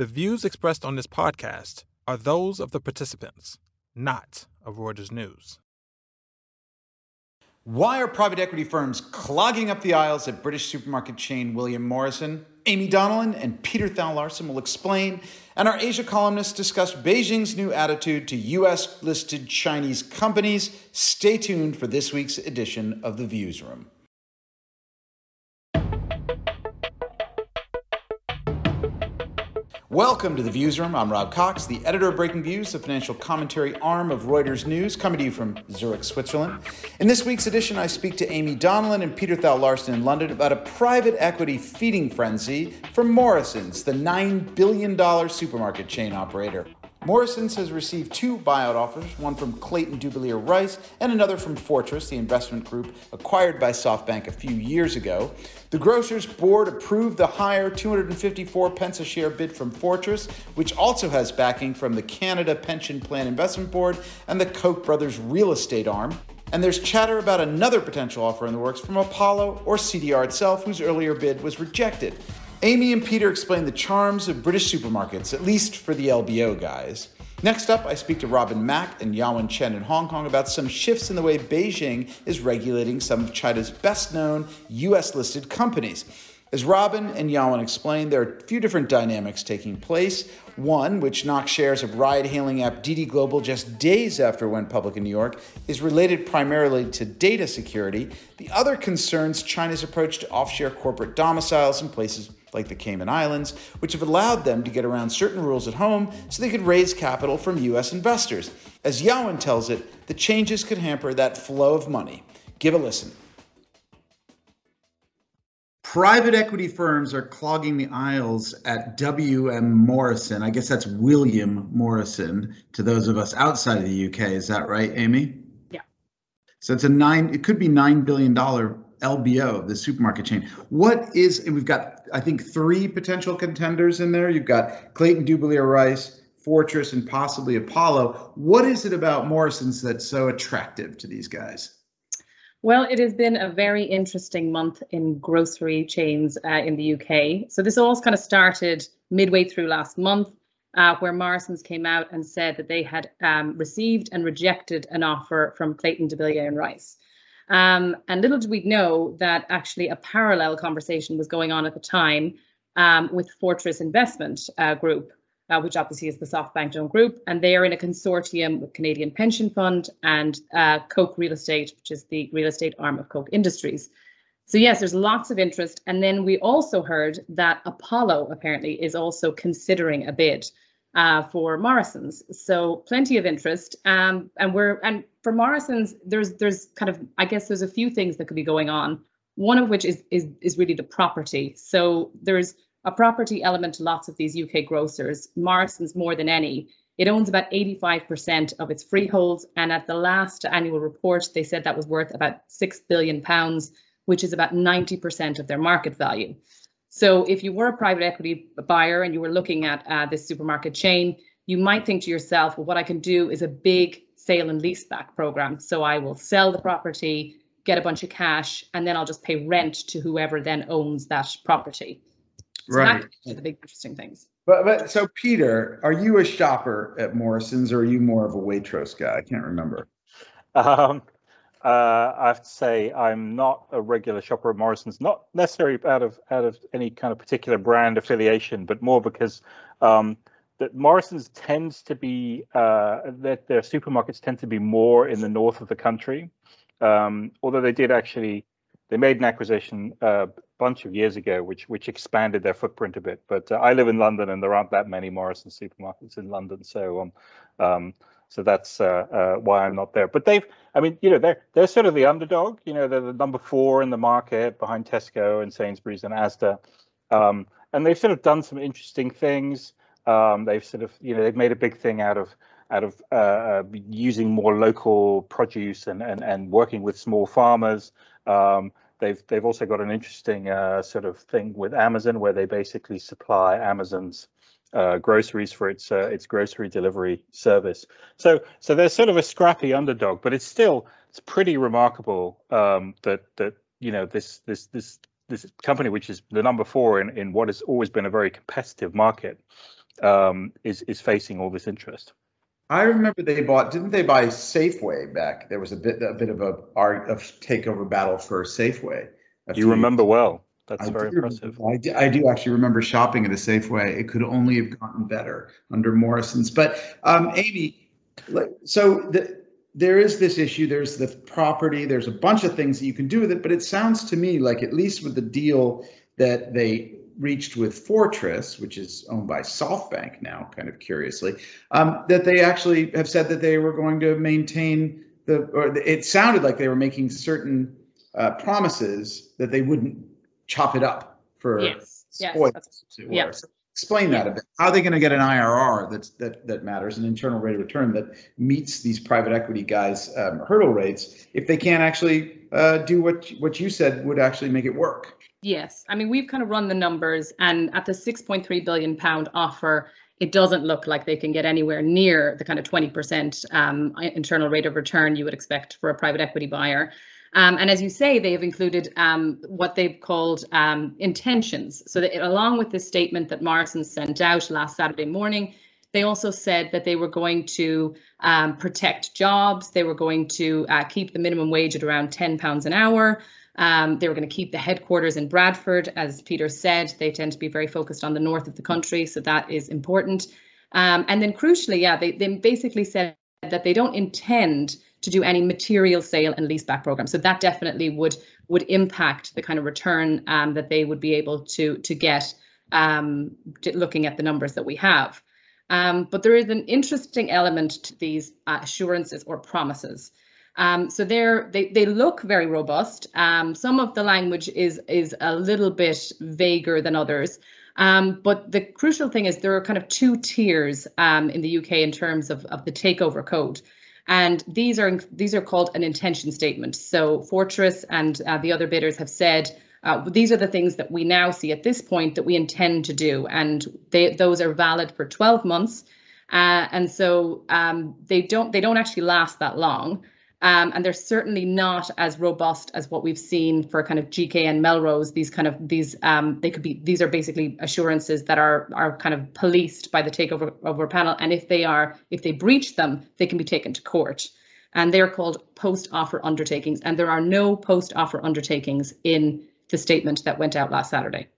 The views expressed on this podcast are those of the participants, not of Reuters News. Why are private equity firms clogging up the aisles at British supermarket chain William Morrison? Aimee Donnellan and Peter Thal Larsen will explain, and our Asia columnists discuss Beijing's new attitude to U.S. listed Chinese companies. Stay tuned for this week's edition of The Viewsroom. Welcome to the Viewsroom. I'm Rob Cox, the editor of Breakingviews, the financial commentary arm of Reuters News, coming to you from Zurich, Switzerland. In this week's edition, I speak to Aimee Donnellan and Peter Thal Larsen in London about a private equity feeding frenzy for Morrison's, the $9 billion supermarket chain operator. Morrison's has received two buyout offers, one from Clayton Dubilier Rice and another from Fortress, the investment group acquired by SoftBank a few years ago. The grocer's board approved the higher 254 pence a share bid from Fortress, which also has backing from the Canada Pension Plan Investment Board and the Koch brothers real estate arm. And there's chatter about another potential offer in the works from Apollo or CDR itself, whose earlier bid was rejected. Aimee and Peter explain the charms of British supermarkets, at least for the LBO guys. Next up, I speak to Robyn Mak and Yawen Chen in Hong Kong about some shifts in the way Beijing is regulating some of China's best known US listed companies. As Robin and Yawen explained, there are a few different dynamics taking place. One, which knocked shares of ride hailing app Didi Global just days after it went public in New York, is related primarily to data security. The other concerns China's approach to offshore corporate domiciles in places like the Cayman Islands, which have allowed them to get around certain rules at home so they could raise capital from U.S. investors. As Yawen tells it, the changes could hamper that flow of money. Give a listen. Private equity firms are clogging the aisles at WM Morrison. I guess that's William Morrison to those of us outside of the UK. Is that right, Aimee? Yeah. So it's a nine, it could be $9 billion LBO, the supermarket chain. What is, and we've got, I think, three potential contenders in there. You've got Clayton Dubilier Rice, Fortress, and possibly Apollo. What is it about Morrison's that's so attractive to these guys? Well, it has been a very interesting month in grocery chains uh, in the UK. So this all kind of started midway through last month, uh, where Morrison's came out and said that they had um, received and rejected an offer from Clayton Dubilier and Rice. Um, and little did we know that actually a parallel conversation was going on at the time um, with Fortress Investment uh, Group, uh, which obviously is the SoftBank owned group. And they are in a consortium with Canadian Pension Fund and uh, Koch Real Estate, which is the real estate arm of Koch Industries. So, yes, there's lots of interest. And then we also heard that Apollo apparently is also considering a bid uh, for Morrison's. So plenty of interest. Um, and we're and for Morrison's, there's there's kind of I guess there's a few things that could be going on. One of which is is is really the property. So there's a property element to lots of these UK grocers. Morrison's more than any. It owns about 85% of its freeholds, and at the last annual report, they said that was worth about six billion pounds, which is about 90% of their market value. So if you were a private equity buyer and you were looking at uh, this supermarket chain, you might think to yourself, well, what I can do is a big sale and leaseback program. So I will sell the property, get a bunch of cash, and then I'll just pay rent to whoever then owns that property. So right. That's the big interesting things. But, but so Peter, are you a shopper at Morrison's or are you more of a Waitrose guy? I can't remember. Um, uh, I have to say I'm not a regular shopper at Morrison's, not necessarily out of out of any kind of particular brand affiliation, but more because um, that Morrison's tends to be uh, that their supermarkets tend to be more in the north of the country. Um, although they did actually they made an acquisition a bunch of years ago, which which expanded their footprint a bit. But uh, I live in London, and there aren't that many Morrison supermarkets in London, so um, um, so that's uh, uh, why I'm not there. But they've, I mean, you know, they're they're sort of the underdog. You know, they're the number four in the market behind Tesco and Sainsbury's and Asda, um, and they've sort of done some interesting things. Um, they've sort of, you know, they've made a big thing out of out of uh, uh using more local produce and and and working with small farmers. Um, they've they've also got an interesting uh, sort of thing with Amazon where they basically supply Amazon's uh, groceries for its uh, its grocery delivery service. So so they're sort of a scrappy underdog, but it's still it's pretty remarkable um, that that you know this this this this company, which is the number four in in what has always been a very competitive market, um, is is facing all this interest. I remember they bought, didn't they buy Safeway back? There was a bit a bit of a art of takeover battle for Safeway. You remember well. That's I very impressive. I do, I do, actually remember shopping at a Safeway. It could only have gotten better under Morrison's. But um, Aimee, so the, there is this issue. There's the property. There's a bunch of things that you can do with it. But it sounds to me like, at least with the deal that they reached with Fortress, which is owned by SoftBank now, kind of curiously, um, that they actually have said that they were going to maintain the, or it sounded like they were making certain uh, promises that they wouldn't chop it up for yes. spoils. Yes. explain that a bit. How are they going to get an IRR that's, that that matters, an internal rate of return that meets these private equity guys' um, hurdle rates if they can't actually uh, do what what you said would actually make it work? Yes, I mean we've kind of run the numbers, and at the 6.3 billion pound offer, it doesn't look like they can get anywhere near the kind of 20% um, internal rate of return you would expect for a private equity buyer. Um, and as you say, they have included um, what they've called um, intentions. So that along with this statement that Morrison sent out last Saturday morning, they also said that they were going to um, protect jobs. They were going to uh, keep the minimum wage at around 10 pounds an hour. Um, they were going to keep the headquarters in Bradford. As Peter said, they tend to be very focused on the north of the country, so that is important. Um, and then crucially, yeah, they, they basically said that they don't intend to do any material sale and leaseback program. So that definitely would would impact the kind of return um, that they would be able to to get um, looking at the numbers that we have. Um, but there is an interesting element to these uh, assurances or promises. Um, so they're, they they look very robust. Um, some of the language is is a little bit vaguer than others. Um, but the crucial thing is there are kind of two tiers um, in the UK in terms of, of the takeover code. And these are these are called an intention statement. So Fortress and uh, the other bidders have said uh, these are the things that we now see at this point that we intend to do, and they, those are valid for 12 months. Uh, and so um, they don't they don't actually last that long. Um, and they're certainly not as robust as what we've seen for kind of GKN and Melrose. These kind of these um, they could be these are basically assurances that are are kind of policed by the takeover over panel, and if they are if they breach them, they can be taken to court. And they're called post offer undertakings, and there are no post offer undertakings in the statement that went out last Saturday.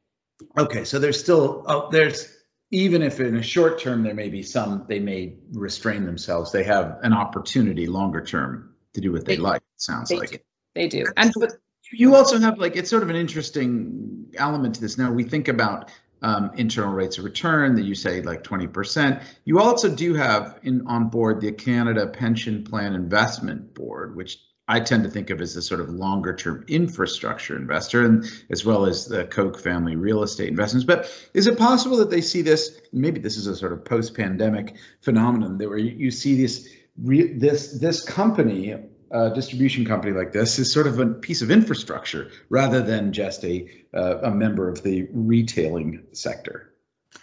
Okay, so there's still oh, there's even if in a short term there may be some they may restrain themselves, they have an opportunity longer term to do what they, they like. sounds they like do. they do. And but you also have like it's sort of an interesting element to this. Now we think about um, internal rates of return that you say like 20%. You also do have in on board the Canada Pension Plan Investment Board, which I tend to think of as a sort of longer term infrastructure investor, and as well as the Koch family real estate investments. But is it possible that they see this? Maybe this is a sort of post pandemic phenomenon that where you see this re- this this company, a distribution company like this, is sort of a piece of infrastructure rather than just a uh, a member of the retailing sector.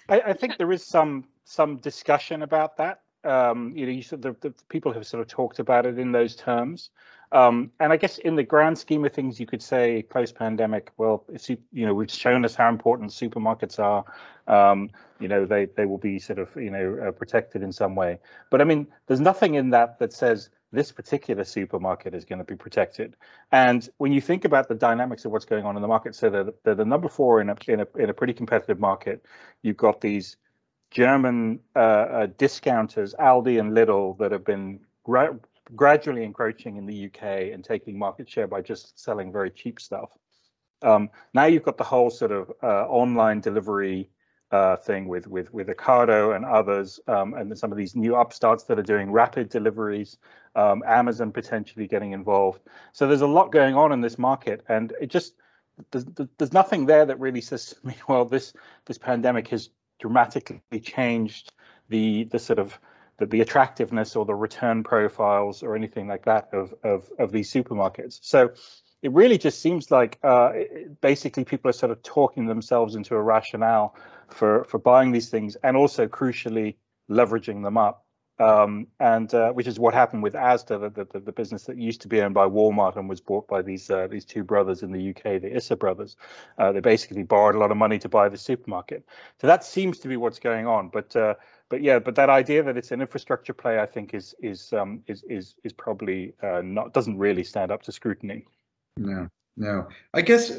I, I, think there is some some discussion about that. Um, you know, you of, the, the people have sort of talked about it in those terms. Um, and I guess in the grand scheme of things, you could say post-pandemic, well, you know, we've shown us how important supermarkets are. Um, you know, they they will be sort of you know uh, protected in some way. But I mean, there's nothing in that that says this particular supermarket is going to be protected. And when you think about the dynamics of what's going on in the market, so they're, they're the number four in a, in a in a pretty competitive market. You've got these German uh, uh, discounters, Aldi and Lidl, that have been gradually encroaching in the UK and taking market share by just selling very cheap stuff. Um, now you've got the whole sort of uh, online delivery uh, thing with with with Ocado and others, um, and some of these new upstarts that are doing rapid deliveries. Um, Amazon potentially getting involved. So there's a lot going on in this market, and it just there's, there's nothing there that really says to me, well, this this pandemic has dramatically changed the the sort of the, the attractiveness or the return profiles or anything like that of of of these supermarkets. So it really just seems like uh, basically people are sort of talking themselves into a rationale for for buying these things and also crucially leveraging them up um, and uh, which is what happened with Asda, the, the, the, business that used to be owned by Walmart and was bought by these uh, these two brothers in the UK, the Issa brothers. Uh, they basically borrowed a lot of money to buy the supermarket. So that seems to be what's going on. But uh, but yeah, but that idea that it's an infrastructure play, I think, is is um, is is is probably uh, not doesn't really stand up to scrutiny. No. No, I guess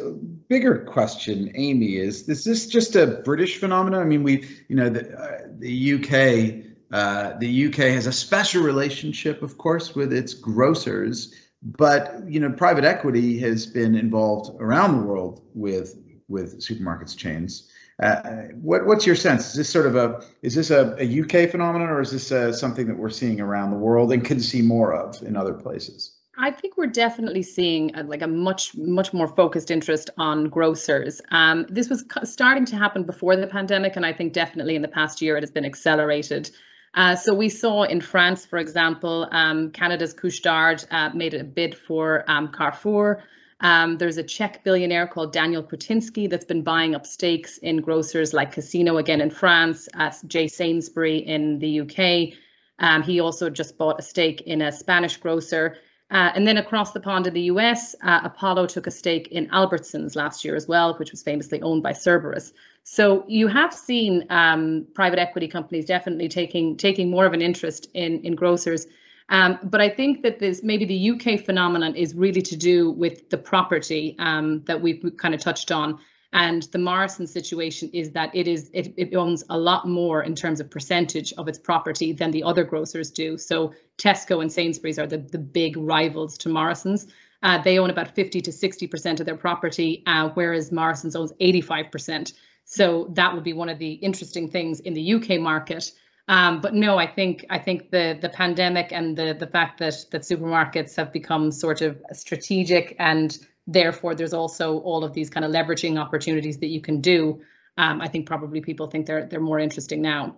bigger question, Aimee, is is this just a British phenomenon? I mean, we, you know, the uh, the UK uh, the UK has a special relationship, of course, with its grocers, but you know, private equity has been involved around the world with with supermarkets chains. Uh, what, what's your sense? Is this sort of a is this a, a UK phenomenon, or is this uh, something that we're seeing around the world and can see more of in other places? I think we're definitely seeing a, like a much much more focused interest on grocers. Um, this was starting to happen before the pandemic, and I think definitely in the past year it has been accelerated. Uh, so we saw in France, for example, um, Canada's Couche-Tard uh, made a bid for um, Carrefour. Um, there's a Czech billionaire called Daniel Křetínský that's been buying up stakes in grocers like Casino again in France, uh, J Sainsbury in the UK. Um, he also just bought a stake in a Spanish grocer. Uh, and then across the pond in the US, uh, Apollo took a stake in Albertsons last year as well, which was famously owned by Cerberus. So you have seen um, private equity companies definitely taking taking more of an interest in in grocers. Um, but I think that this maybe the UK phenomenon is really to do with the property um, that we've kind of touched on. And the Morrison situation is that it is it, it owns a lot more in terms of percentage of its property than the other grocers do. So Tesco and Sainsbury's are the, the big rivals to Morrison's. Uh, they own about 50 to 60% of their property, uh, whereas Morrison's owns 85%. So that would be one of the interesting things in the UK market. Um, but no, I think I think the the pandemic and the the fact that that supermarkets have become sort of strategic and therefore there's also all of these kind of leveraging opportunities that you can do. Um, I think probably people think they're they're more interesting now.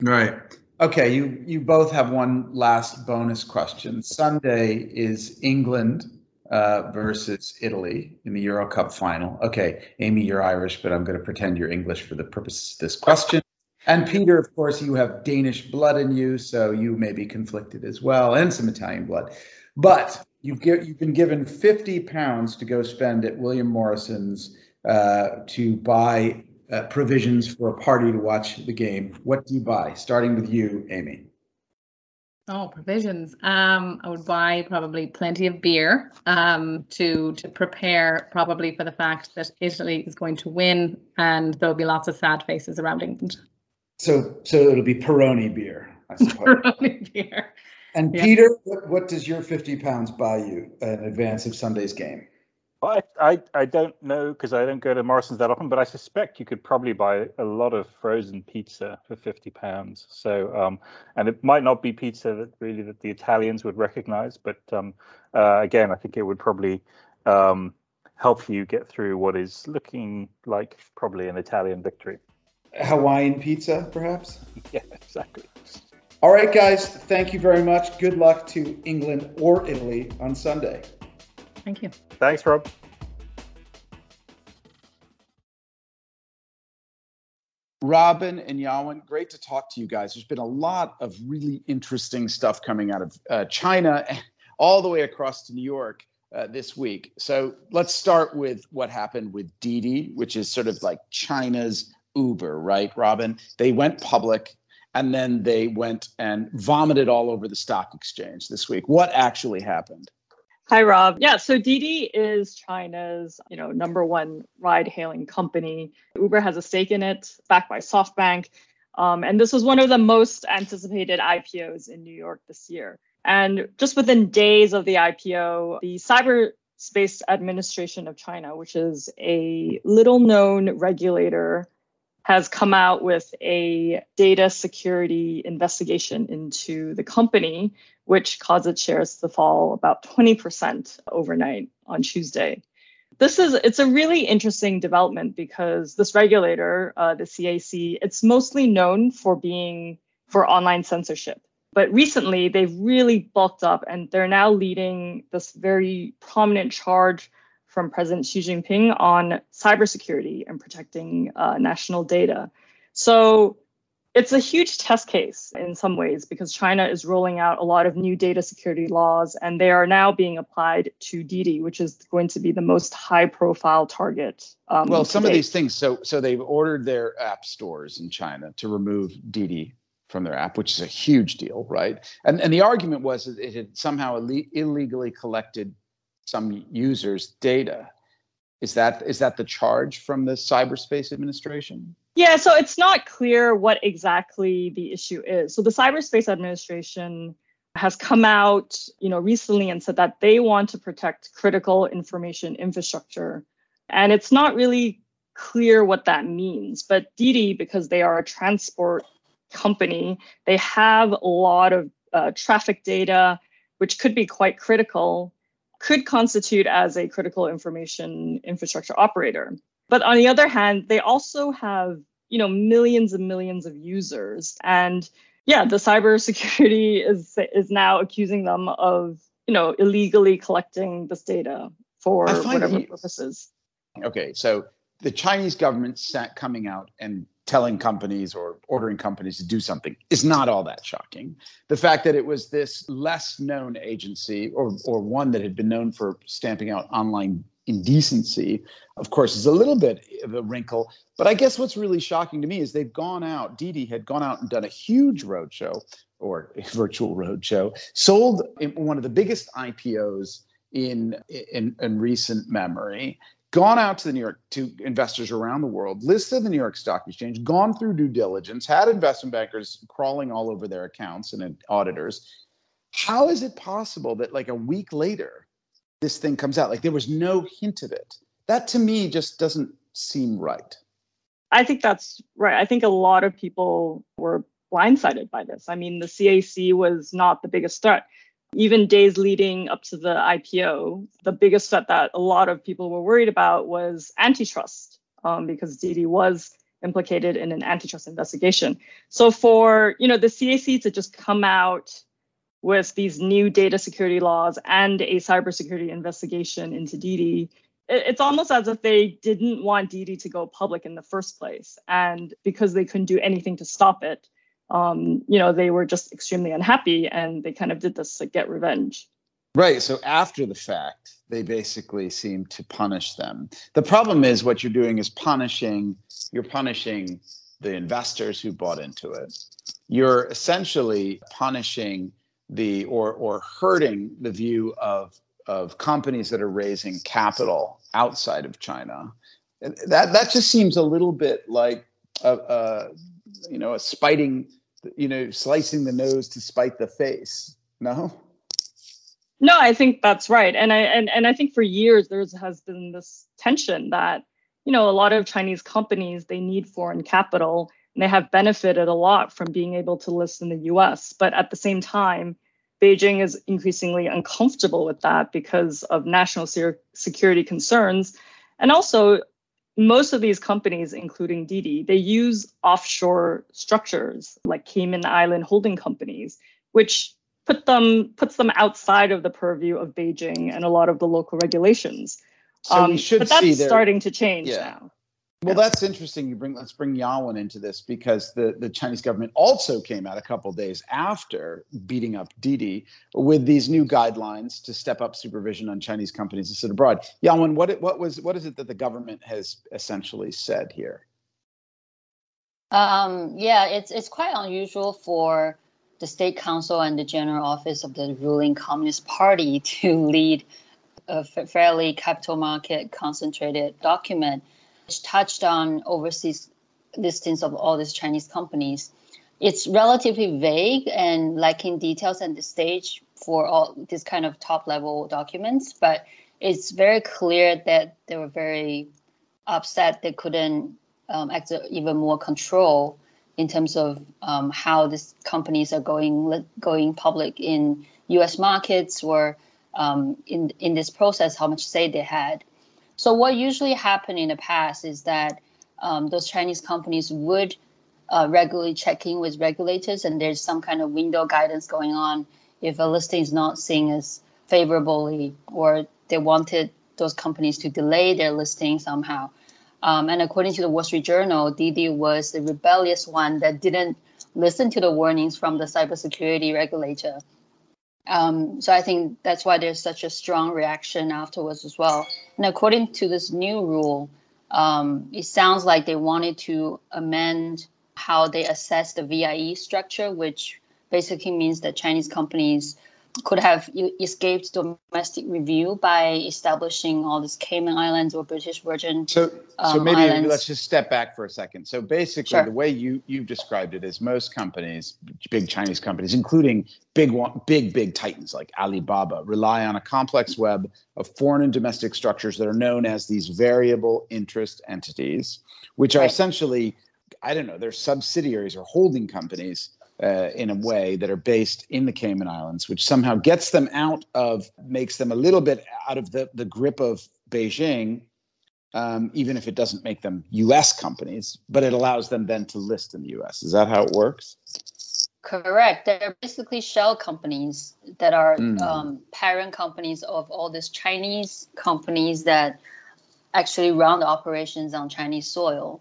Right. Okay. You you both have one last bonus question. Sunday is England uh, versus Italy in the Euro Cup final. Okay, Aimee, you're Irish, but I'm going to pretend you're English for the purposes of this question. And Peter, of course, you have Danish blood in you, so you may be conflicted as well, and some Italian blood. But you've get, you've been given 50 pounds to go spend at William Morrison's uh, to buy uh, provisions for a party to watch the game. What do you buy? Starting with you, Aimee. Oh, provisions. Um, I would buy probably plenty of beer um, to to prepare probably for the fact that Italy is going to win, and there'll be lots of sad faces around England. So, so it'll be Peroni beer, I suppose. Peroni beer. And yeah. Peter, what, what does your fifty pounds buy you in advance of Sunday's game? I, I, I don't know because I don't go to Morrison's that often, but I suspect you could probably buy a lot of frozen pizza for fifty pounds. So, um, and it might not be pizza that really that the Italians would recognize, but um, uh, again, I think it would probably um, help you get through what is looking like probably an Italian victory. Hawaiian pizza, perhaps. yeah, exactly. All right, guys. Thank you very much. Good luck to England or Italy on Sunday. Thank you. Thanks, Rob. Robyn and Yawen, great to talk to you guys. There's been a lot of really interesting stuff coming out of uh, China, all the way across to New York uh, this week. So let's start with what happened with Didi, which is sort of like China's Uber, right, Robyn? They went public and then they went and vomited all over the stock exchange this week. What actually happened? Hi, Rob. Yeah, so Didi is China's, you know, number one ride-hailing company. Uber has a stake in it, backed by SoftBank, um, and this was one of the most anticipated IPOs in New York this year. And just within days of the IPO, the Cyberspace Administration of China, which is a little-known regulator has come out with a data security investigation into the company, which caused its shares to fall about 20% overnight on Tuesday. This is it's a really interesting development because this regulator, uh, the CAC, it's mostly known for being for online censorship. But recently, they've really bulked up and they're now leading this very prominent charge from President Xi Jinping on cybersecurity and protecting uh, national data. So it's a huge test case in some ways because China is rolling out a lot of new data security laws and they are now being applied to Didi, which is going to be the most high profile target. Um, well, some of these things, so so they've ordered their app stores in China to remove Didi from their app, which is a huge deal, right? And and the argument was that it had somehow Ill- illegally collected some users' data. Is that is that the charge from the Cyberspace Administration? Yeah, so it's not clear what exactly the issue is. So the Cyberspace Administration has come out, you know, recently and said that they want to protect critical information infrastructure. And it's not really clear what that means. But Didi, because they are a transport company, they have a lot of uh, traffic data, which could be quite critical, could constitute as a critical information infrastructure operator. But on the other hand, they also have, you know, millions and millions of users. And yeah, the cybersecurity is is now accusing them of, you know, illegally collecting this data for whatever purposes. Okay, so the Chinese government sat coming out and telling companies or ordering companies to do something is not all that shocking. The fact that it was this less known agency or or one that had been known for stamping out online indecency, of course, is a little bit of a wrinkle. But I guess what's really shocking to me is they've gone out, Didi had gone out and done a huge roadshow or a virtual roadshow, sold one of the biggest IPOs in, in, in recent memory, gone out to the New York to investors around the world, listed the New York Stock Exchange, gone through due diligence, had investment bankers crawling all over their accounts and auditors. How is it possible that like a week later this thing comes out. Like there was no hint of it. That to me just doesn't seem right. I think that's right. I think a lot of people were blindsided by this. I mean, the CAC was not the biggest threat. Even days leading up to the IPO, the biggest threat that a lot of people were worried about was antitrust, um, because Didi was implicated in an antitrust investigation. So for you know the CAC to just come out with these new data security laws and a cybersecurity investigation into Didi, it's almost as if they didn't want Didi to go public in the first place. And because they couldn't do anything to stop it, um, you know, they were just extremely unhappy and they kind of did this to get revenge. Right. So after the fact, they basically seem to punish them. The problem is what you're doing is punishing, you're punishing the investors who bought into it. You're essentially punishing the or or hurting the view of of companies that are raising capital outside of China. That that just seems a little bit like a, a you know a spiting you know slicing the nose to spite the face. No. No, I think that's right, and I and, and I think for years there has been this tension that you know a lot of Chinese companies they need foreign capital and they have benefited a lot from being able to list in the US. But at the same time, Beijing is increasingly uncomfortable with that because of national security concerns. And also, most of these companies, including Didi, they use offshore structures like Cayman Island holding companies, which put them puts them outside of the purview of Beijing and a lot of the local regulations. So um, we should but that's see starting to change yeah. now. Well, that's interesting. You bring let's bring Yawen into this because the, the Chinese government also came out a couple days after beating up Didi with these new guidelines to step up supervision on Chinese companies that sit abroad. Yawen, what what was what is it that the government has essentially said here? Um, yeah, it's it's quite unusual for the State Council and the General Office of the ruling Communist Party to lead a fairly capital market concentrated document touched on overseas listings of all these Chinese companies. It's relatively vague and lacking details at this stage for all these kind of top level documents, but it's very clear that they were very upset they couldn't um, exert even more control in terms of um, how these companies are going going public in U.S. markets or um, in in this process, how much say they had. So what usually happened in the past is that um, those Chinese companies would uh, regularly check in with regulators, and there's some kind of window guidance going on if a listing is not seen as favorably, or they wanted those companies to delay their listing somehow. Um, and according to the Wall Street Journal, Didi was the rebellious one that didn't listen to the warnings from the cybersecurity regulator. Um, so I think that's why there's such a strong reaction afterwards as well. And according to this new rule, um, it sounds like they wanted to amend how they assess the VIE structure, which basically means that Chinese companies could have escaped domestic review by establishing all these Cayman Islands or British Virgin. So, so um, maybe islands. let's just step back for a second. So basically, Sure. the way you you've described it is most companies, big Chinese companies, including big one, big big titans like Alibaba, rely on a complex web of foreign and domestic structures that are known as these variable interest entities, which are Right. essentially, I don't know, they're subsidiaries or holding companies uh, in a way that are based in the Cayman Islands, which somehow gets them out of, makes them a little bit out of the, the grip of Beijing, um, even if it doesn't make them US companies, but it allows them then to list in the US. Is that how it works? Correct. They're basically shell companies that are Mm. um, parent companies of all these Chinese companies that actually run the operations on Chinese soil.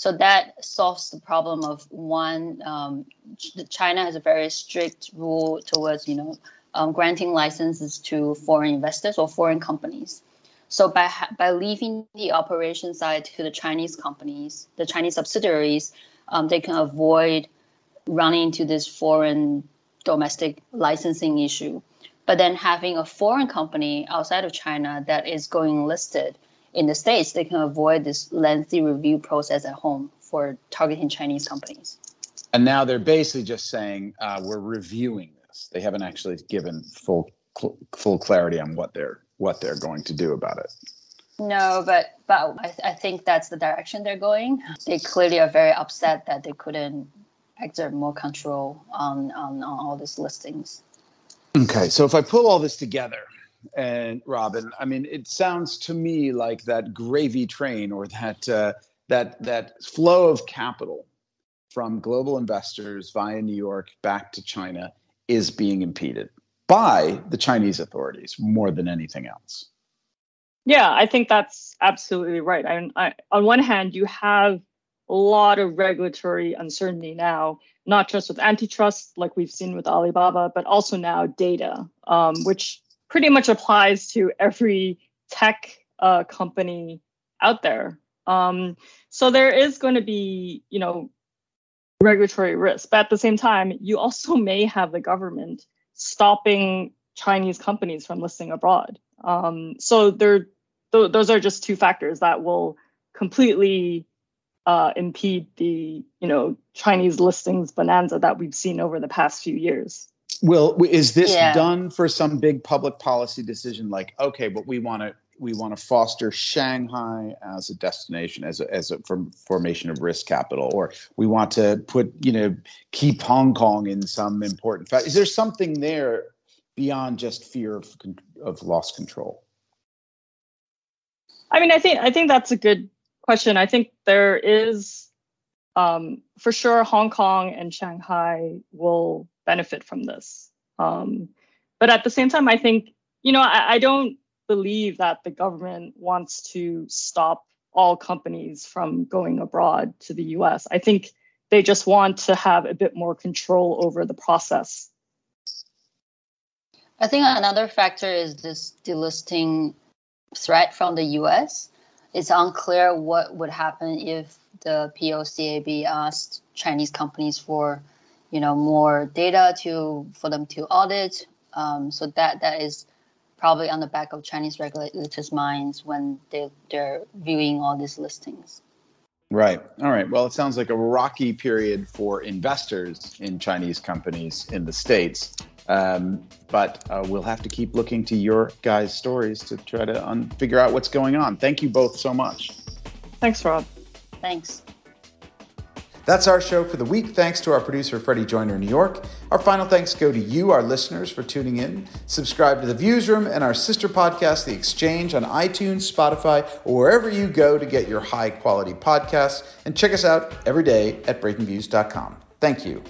So that solves the problem of one. Um, Ch- China has a very strict rule towards you know um, granting licenses to foreign investors or foreign companies. So by ha- by leaving the operation side to the Chinese companies, the Chinese subsidiaries, um, they can avoid running into this foreign domestic licensing issue. But then having a foreign company outside of China that is going listed in the States, they can avoid this lengthy review process at home for targeting Chinese companies. And now they're basically just saying uh, we're reviewing this. They haven't actually given full cl- full clarity on what they're what they're going to do about it. No, but but I, I think that's the direction they're going. They clearly are very upset that they couldn't exert more control on, on, on all these listings. Okay, so if I pull all this together, and Robyn, I mean, it sounds to me like that gravy train or that uh, that that flow of capital from global investors via New York back to China is being impeded by the Chinese authorities more than anything else. Yeah, I think that's absolutely right. I, I, on one hand, you have a lot of regulatory uncertainty now, not just with antitrust, like we've seen with Alibaba, but also now data, um, which pretty much applies to every tech uh, company out there. Um, so there is going to be, you know, regulatory risk, but at the same time, you also may have the government stopping Chinese companies from listing abroad. Um, so there, th- those are just two factors that will completely uh, impede the, you know, Chinese listings bonanza that we've seen over the past few years. Will is this Yeah. done for some big public policy decision like okay, but we want to we want to foster Shanghai as a destination as a as a form, formation of risk capital or we want to put, you know, keep Hong Kong in some important fact. Is there something there beyond just fear of of lost control? I mean, I think I think that's a good question. I think there is, um, for sure, Hong Kong and Shanghai will benefit from this. Um, but at the same time, I think you know I, I don't believe that the government wants to stop all companies from going abroad to the U.S. I think they just want to have a bit more control over the process. I think another factor is this delisting threat from the US. It's unclear what would happen if the PCAOB asked Chinese companies for, you know, more data to for them to audit. Um, so that that is probably on the back of Chinese regulators' minds when they they're viewing all these listings. Right. All right. Well, it sounds like a rocky period for investors in Chinese companies in the States. Um, but uh, we'll have to keep looking to your guys' stories to try to un- figure out what's going on. Thank you both so much. Thanks, Rob. Thanks. That's our show for the week. Thanks to our producer, Freddie Joyner New York. Our final thanks go to you, our listeners, for tuning in. Subscribe to The Viewsroom and our sister podcast, The Exchange, on iTunes, Spotify, or wherever you go to get your high quality podcasts. And check us out every day at breakingviews.com. Thank you.